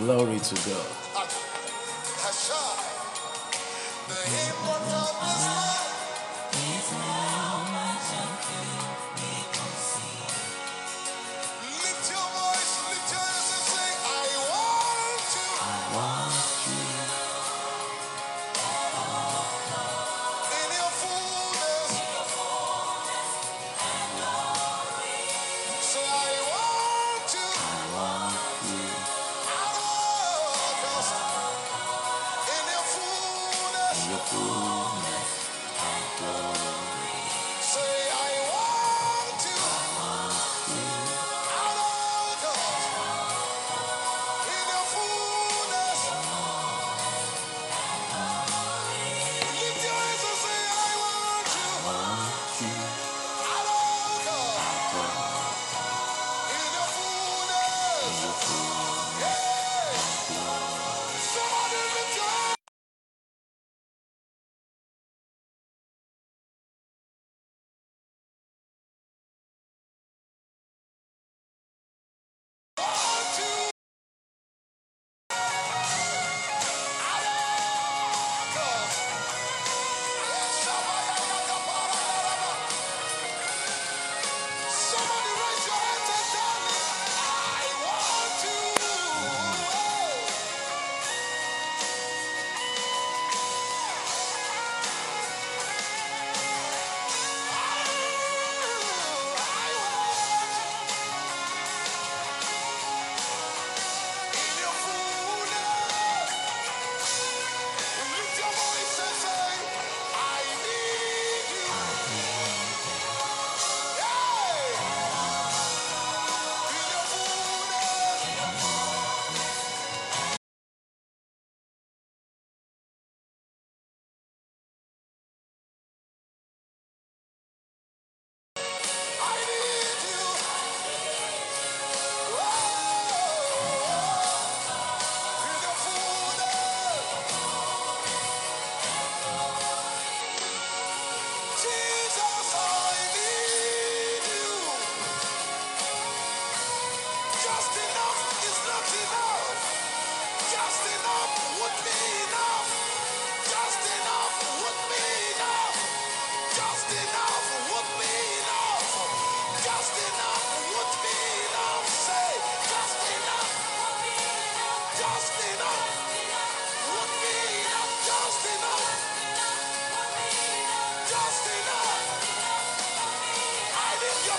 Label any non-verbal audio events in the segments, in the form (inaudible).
Glory to God.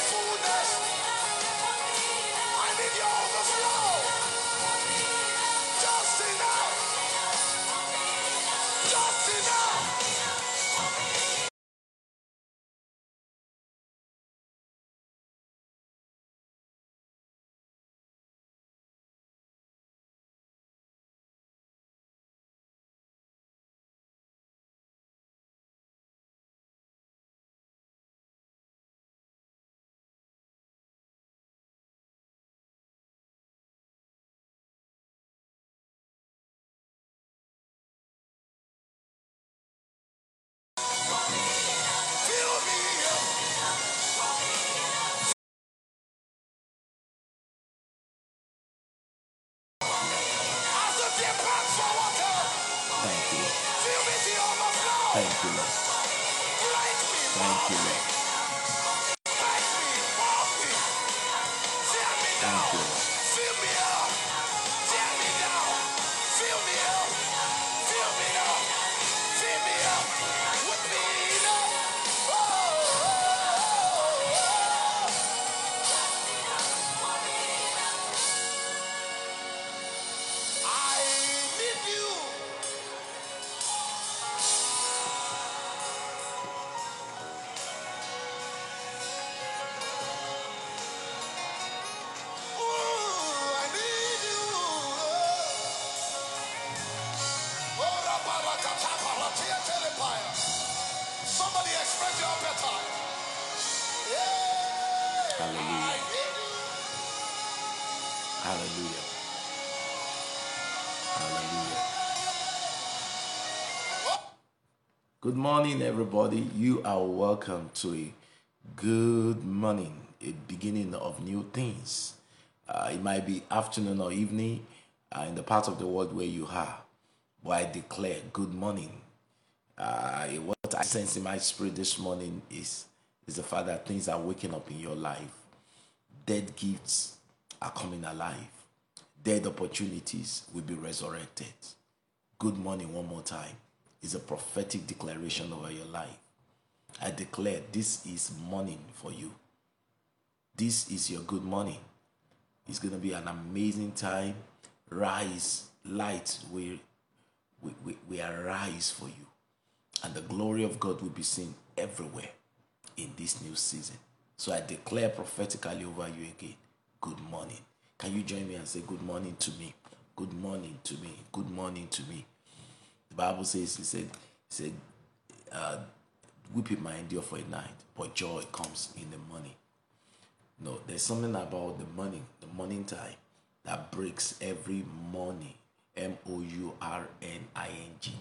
Need Good morning, everybody. You are welcome to a good morning, a beginning of new things. Uh, it might be afternoon or evening uh, in the part of the world where you are, but I declare good morning. Uh, what I sense in my spirit this morning is is the fact that things are waking up in your life. Dead gifts are coming alive. Dead opportunities will be resurrected. Good morning, one more time. Is a prophetic declaration over your life. I declare this is morning for you. This is your good morning. It's going to be an amazing time. Rise, light will, will, will, arise for you. And the glory of God will be seen everywhere in this new season. So I declare prophetically over you again good morning. Can you join me and say good morning to me? Good morning to me. Good morning to me. The Bible says, He said, He said, uh, weeping might endure for a night, but joy comes in the morning. No, there's something about the morning, the morning time, that breaks every morning. M O U R N I N G.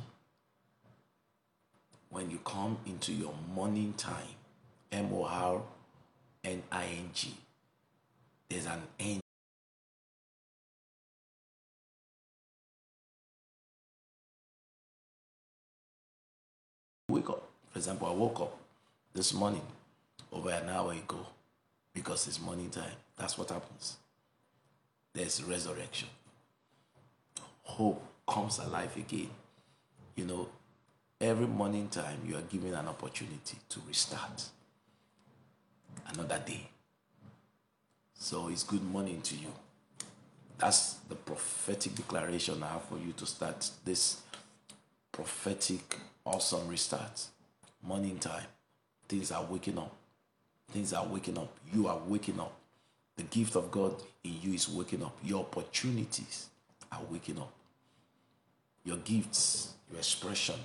When you come into your morning time, M O R N I N G, there's an end. Wake up. For example, I woke up this morning over an hour ago because it's morning time. That's what happens. There's resurrection. Hope comes alive again. You know, every morning time you are given an opportunity to restart another day. So it's good morning to you. That's the prophetic declaration I have for you to start this prophetic, awesome restart. Morning time. Things are waking up. Things are waking up. You are waking up. The gift of God in you is waking up. Your opportunities are waking up. Your gifts, your expression,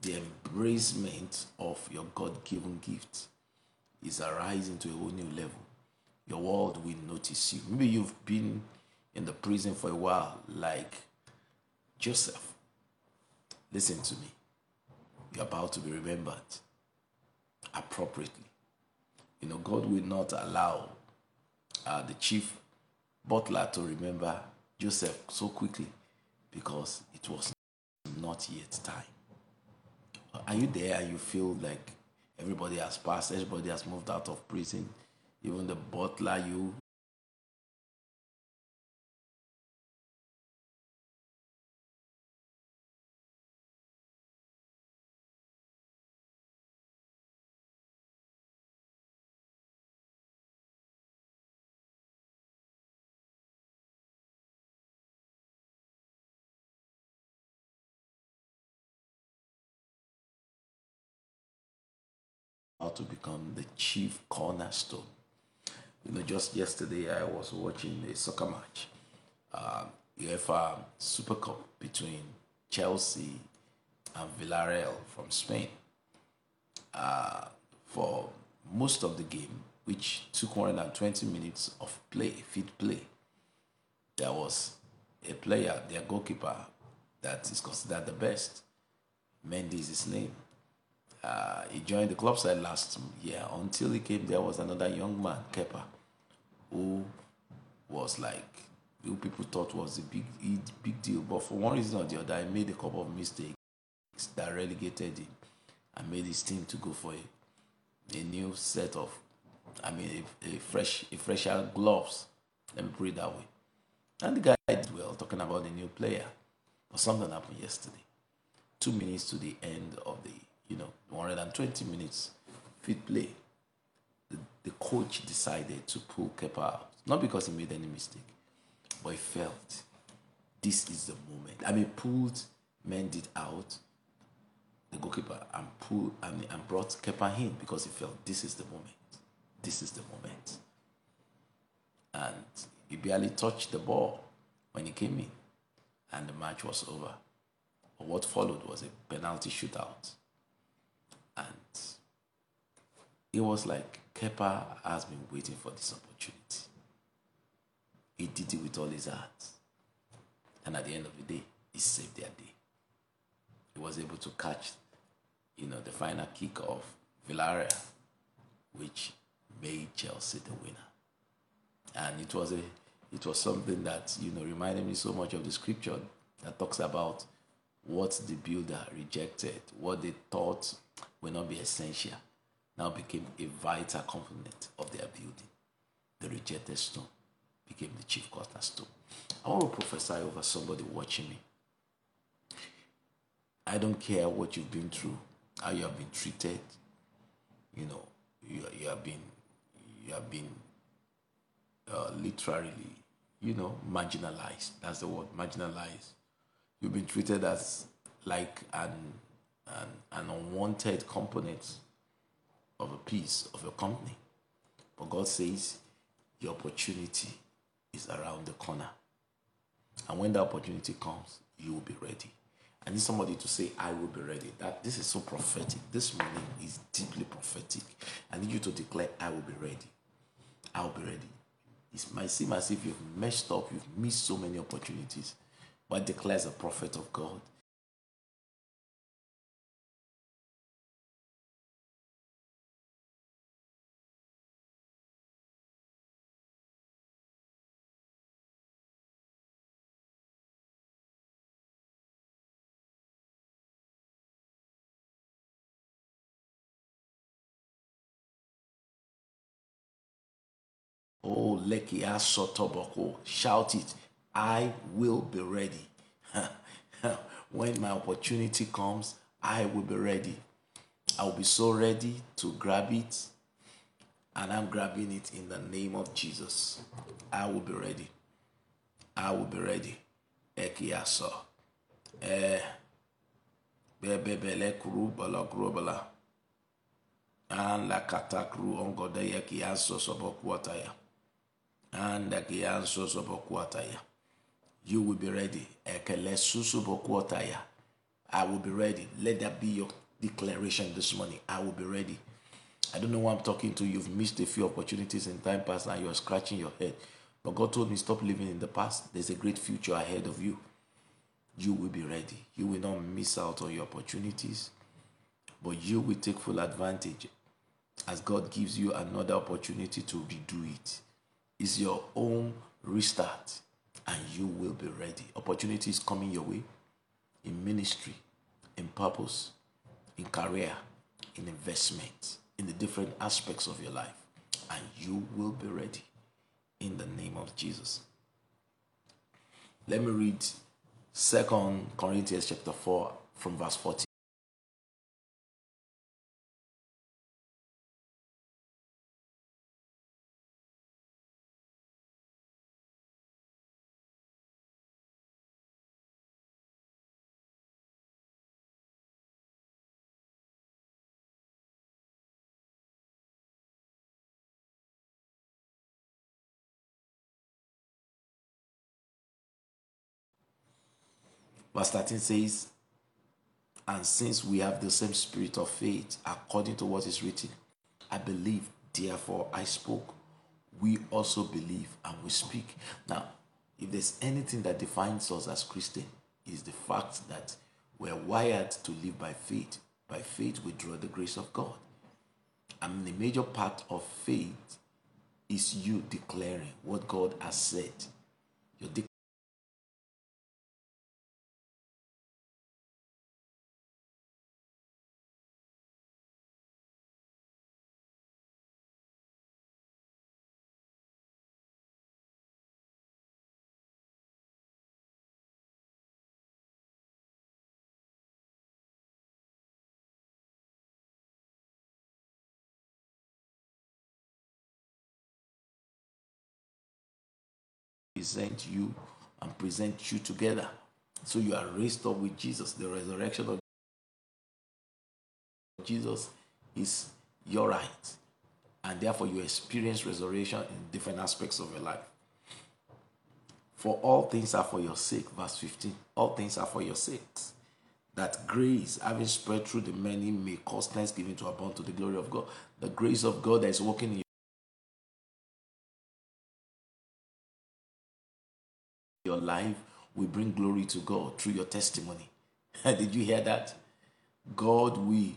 the embracement of your God given gift is arising to a whole new level. Your world will notice you. Maybe you've been in the prison for a while, like Joseph. Listen to me. You're about to be remembered appropriately. You know, God will not allow uh, the chief butler to remember Joseph so quickly because it was not yet time. Are you there and you feel like everybody has passed, everybody has moved out of prison, even the butler, you how to become the chief cornerstone. You know, just yesterday I was watching a soccer match, uh, UEFA Super Cup between Chelsea and Villarreal from Spain. Uh, for most of the game, which took 120 minutes of play, fit play, there was a player, their goalkeeper, that is considered the best. Mendy is his name. Uh, he joined the club side last year. Until he came, there was another young man, Kepa, who was like, who people thought was a big, big deal. But for one reason or the other, he made a couple of mistakes that relegated him and made his team to go for a a new set of, I mean, a, a fresh, a fresher gloves. Let me put it that way. And the guy did well, talking about the new player. But something happened yesterday. Two minutes to the end of the, you know, 120 minutes fit play. The, the coach decided to pull Kepa out. Not because he made any mistake, but he felt this is the moment. I mean, pulled Mendy out, the goalkeeper, and pulled and, and brought Kepa in because he felt this is the moment. This is the moment. And he barely touched the ball when he came in, and the match was over. But what followed was a penalty shootout. And it was like Kepa has been waiting for this opportunity. He did it with all his heart. And at the end of the day, he saved their day. He was able to catch, you know, the final kick of Villarreal, which made Chelsea the winner. And it was a it was something that, you know, reminded me so much of the scripture that talks about what the builder rejected, what they thought would not be essential, now became a vital component of their building. The rejected stone became the chief cornerstone. I want to prophesy over somebody watching me. I don't care what you've been through, how you have been treated. You know, you, you have been, you have been uh, literally, you know, marginalized. That's the word, marginalized. You've been treated as like an, an, an unwanted component of a piece of your company. But God says your opportunity is around the corner. And when the opportunity comes, you will be ready. I need somebody to say, I will be ready. That this is so prophetic. This morning is deeply prophetic. I need you to declare, I will be ready. I will be ready. It might seem as if you've messed up, you've missed so many opportunities. But declares a prophet of God. Oh, Lekia Sotoboko. Shout it. I will be ready. (laughs) when my opportunity comes, I will be ready. I will be so ready to grab it. And I'm grabbing it in the name of Jesus. I will be ready. I will be ready. Ekiaso. Eh. Bebebele kuru bala kuru bala. And la katakru ongo de yekiaso sobokuataya. And the kianso sobokuataya. You will be ready. I will be ready. Let that be your declaration this morning. I will be ready. I don't know who I'm talking to. You've missed a few opportunities in time past and you're scratching your head. But God told me, stop living in the past. There's a great future ahead of you. You will be ready. You will not miss out on your opportunities, but you will take full advantage as God gives you another opportunity to redo it. It's your own restart, and you will be ready. Opportunities coming your way in ministry, in purpose, in career, in investment, in the different aspects of your life, and you will be ready in the name of Jesus. Let me read Second Corinthians chapter 4 from verse 14. Verse 13 says, And since we have the same spirit of faith, according to what is written, I believe, therefore I spoke. We also believe and we speak. Now, if there's anything that defines us as Christian, is the fact that we're wired to live by faith. By faith, we draw the grace of God. And the major part of faith is you declaring what God has said. Present you and present you together. So you are raised up with Jesus. The resurrection of Jesus is your right. And therefore, you experience resurrection in different aspects of your life. For all things are for your sake, verse 15. All things are for your sakes. That grace, having spread through the many, may cause thanksgiving to abound to the glory of God. The grace of God that is working in your life will bring glory to God through your testimony. (laughs) Did you hear that? God will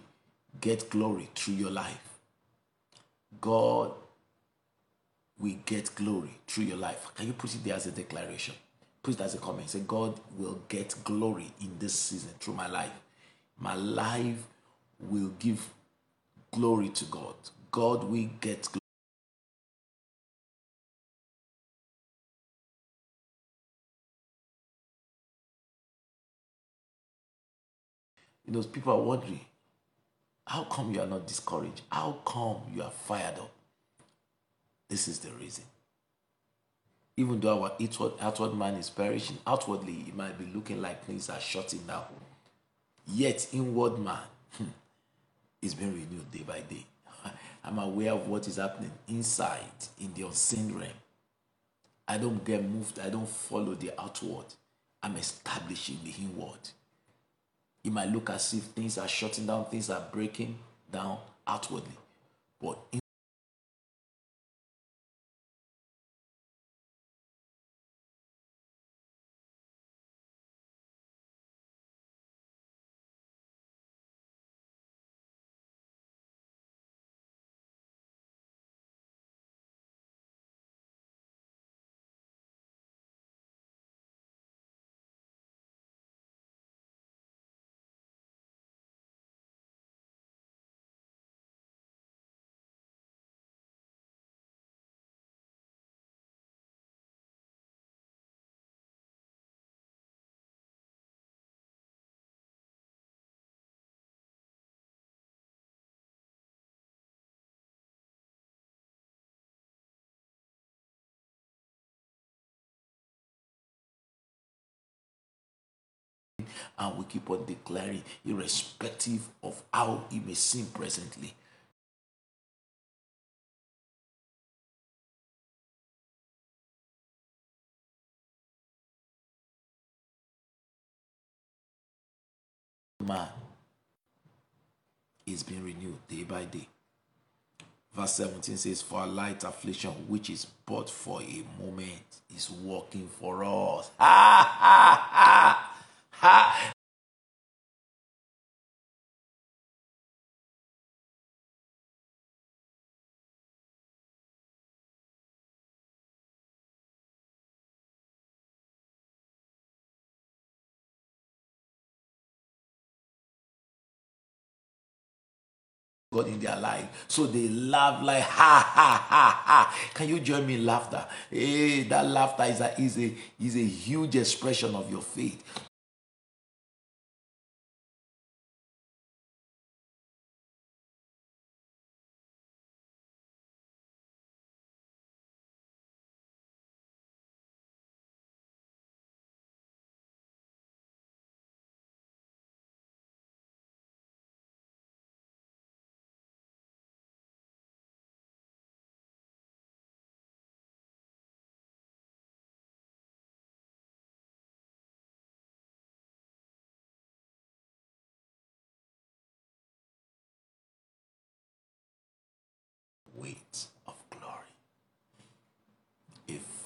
get glory through your life. God will get glory through your life. Can you put it there as a declaration? Put it as a comment. Say, God will get glory in this season through my life. My life will give glory to God. God will get You know, people are wondering, how come you are not discouraged? How come you are fired up? This is the reason. Even though our outward, outward man is perishing, outwardly it might be looking like things are shutting down. Yet inward man hmm, is being renewed day by day. (laughs) I'm aware of what is happening inside in the unseen realm. I don't get moved. I don't follow the outward. I'm establishing the inward. It might look as if things are shutting down, things are breaking down outwardly. But and we keep on declaring, irrespective of how it may seem presently. Man is being renewed day by day. Verse 17 says, For a light affliction, which is but for a moment, is working for us. (laughs) Ha ha ha ha. God in their life. So they laugh like ha ha ha ha. Can you join me in laughter? Hey, that laughter is a, is a is a huge expression of your faith.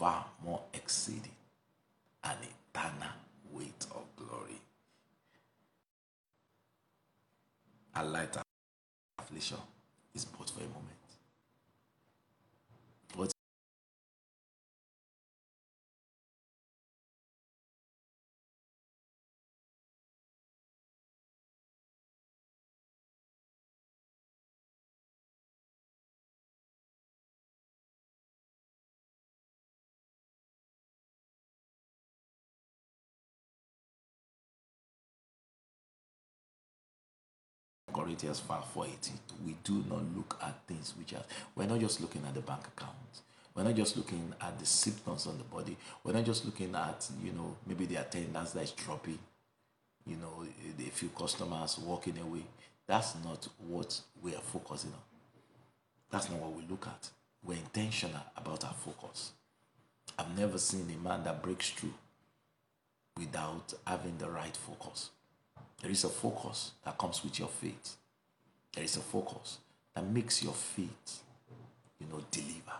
Far more exceeding an eternal weight of glory. A light affliction is but for a moment. Corinthians 5 4 18. We do not look at things which are we're not just looking at the bank account. We're not just looking at the symptoms on the body. We're not just looking at, you know, maybe the attendance that is dropping, you know, a few customers walking away. That's not what we are focusing on. That's not what we look at. We're intentional about our focus. I've never seen a man that breaks through without having the right focus. There is a focus that comes with your faith. There is a focus that makes your faith, you know, deliver.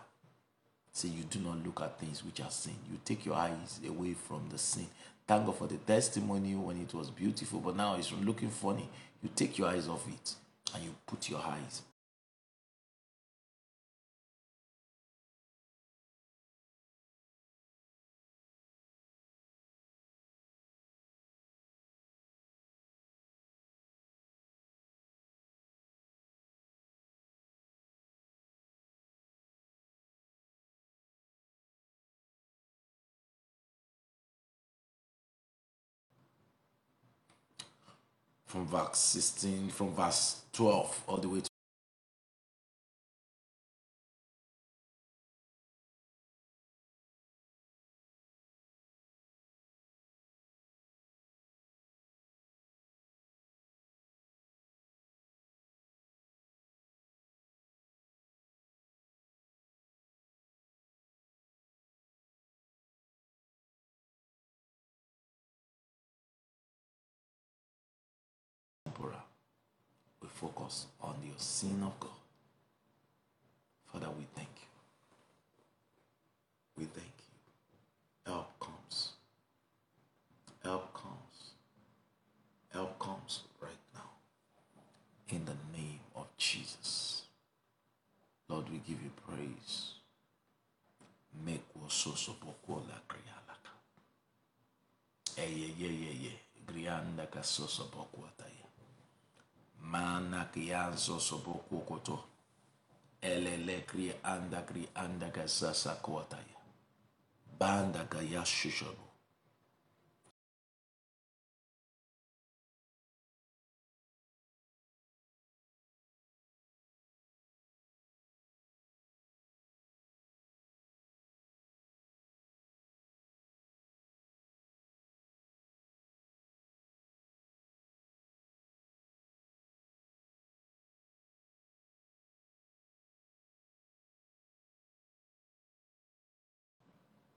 Say you do not look at things which are sin. You take your eyes away from the sin. Thank God for the testimony when it was beautiful, but now it's looking funny. You take your eyes off it and you put your eyes from verse 16, from verse 12 all the way to focus on the sin of God. Father, we thank you. We thank you. Help comes. Help comes. Help comes right now. In the name of Jesus. Lord, we give you praise. Make wososo bokola krialaka. Eye eh, ye ye ye. Grianda kasoso bokwata ya. Mana kianzo soboku koto. Elele kri anda kri anda kasasa kwata ya. Banda kaya shushobo.